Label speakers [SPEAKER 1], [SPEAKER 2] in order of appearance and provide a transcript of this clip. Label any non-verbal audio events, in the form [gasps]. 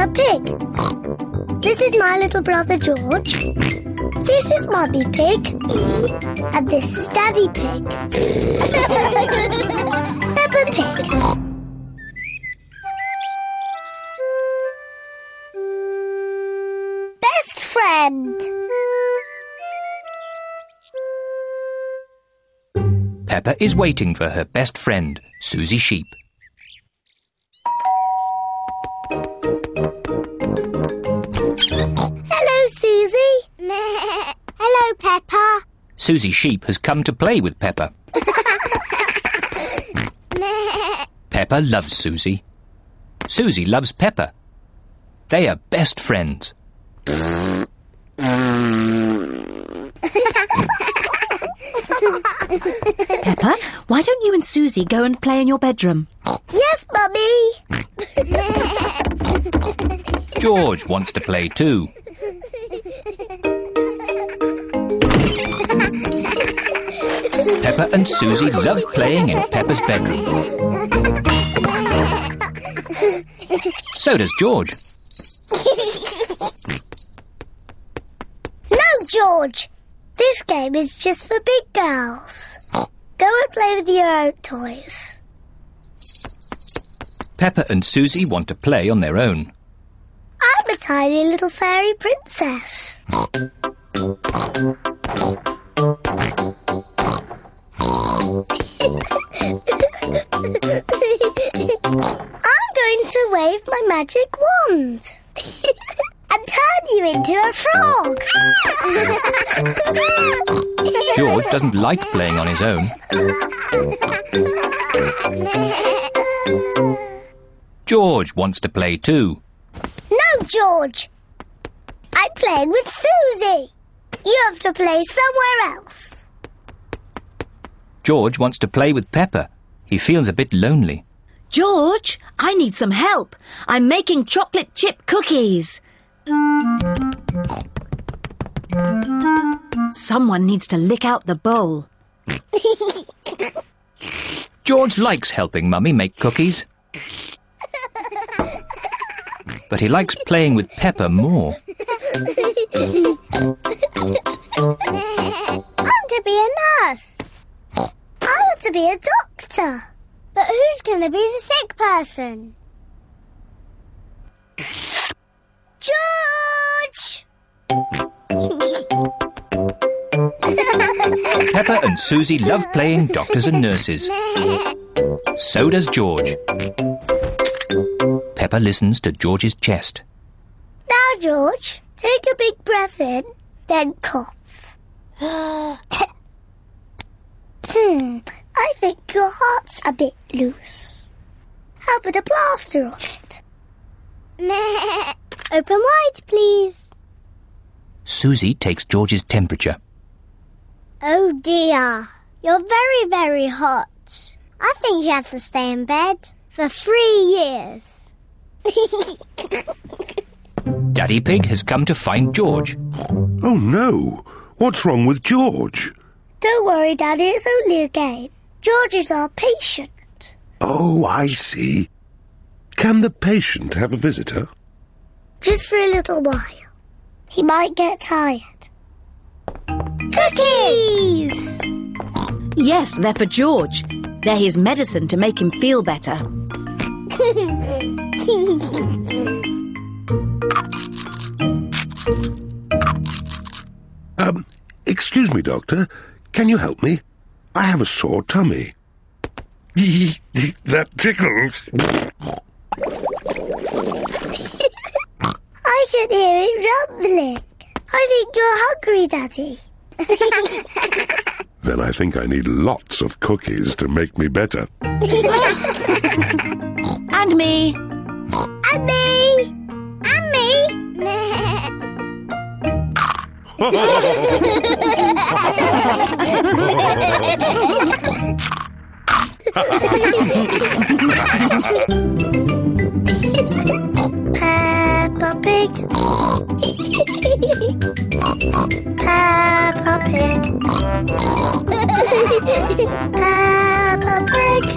[SPEAKER 1] Peppa Pig. This is my little brother George. This is Mummy Pig. And this is Daddy Pig. [laughs] Peppa Pig. Best friend.
[SPEAKER 2] Peppa is waiting for her best friend, Susie Sheep. Susie Sheep has come to play with Peppa. Peppa loves Susie. Susie loves Peppa. They are best friends.
[SPEAKER 3] Peppa, why don't you and Susie go and play in your bedroom?
[SPEAKER 1] Yes, Mummy.
[SPEAKER 2] George wants to play too. Peppa and Susie love playing in Peppa's bedroom. So does George.
[SPEAKER 1] No, George. This game is just for big girls. Go and play with your own toys.
[SPEAKER 2] Peppa and Susie want to play on their own.
[SPEAKER 1] I'm a tiny little fairy princess. I'm going to wave my magic wand [laughs] and turn you into a frog. [laughs]
[SPEAKER 2] George doesn't like playing on his own. George wants to play too.
[SPEAKER 1] No, George. I'm playing with Susie. You have to play somewhere else.
[SPEAKER 2] George wants to play with Peppa. He feels a bit lonely.
[SPEAKER 3] George, I need some help. I'm making chocolate chip cookies. Someone needs to lick out the bowl.
[SPEAKER 2] George likes helping Mummy make cookies. But he likes playing with Peppa more. [laughs]
[SPEAKER 1] I'm to be a nurse. I want to be a doctor. But who's going to be the sick person? George! [laughs]
[SPEAKER 2] Peppa and Susie love playing doctors and nurses. So does George. Peppa listens to George's chest.
[SPEAKER 1] Now, George, take a big breath in, then cough. [gasps] hmm, I think your heart's a bit loose. How about a plaster on it? Open wide, please.
[SPEAKER 2] Susie takes George's temperature.
[SPEAKER 1] Oh dear, you're very, very hot. I think you have to stay in bed for three years. [laughs]
[SPEAKER 2] Daddy Pig has come to find George.
[SPEAKER 4] Oh no! What's wrong with George?
[SPEAKER 1] Don't worry, Daddy, it's only a game. George is our patient.
[SPEAKER 4] Oh, I see. Can the patient have a visitor?
[SPEAKER 1] Just for a little while. He might get tired. Cookies!
[SPEAKER 3] Yes, they're for George. They're his medicine to make him feel better. [laughs]
[SPEAKER 4] Um, excuse me, Doctor. Can you help me? I have a sore tummy. that tickles. [laughs]
[SPEAKER 1] I can hear it rumbling. I think you're hungry, Daddy. [laughs]
[SPEAKER 4] Then I think I need lots of cookies to make me better. [laughs]
[SPEAKER 3] And me.
[SPEAKER 1] And me! And me! Peppa Pig. Peppa Pig. Peppa Pig.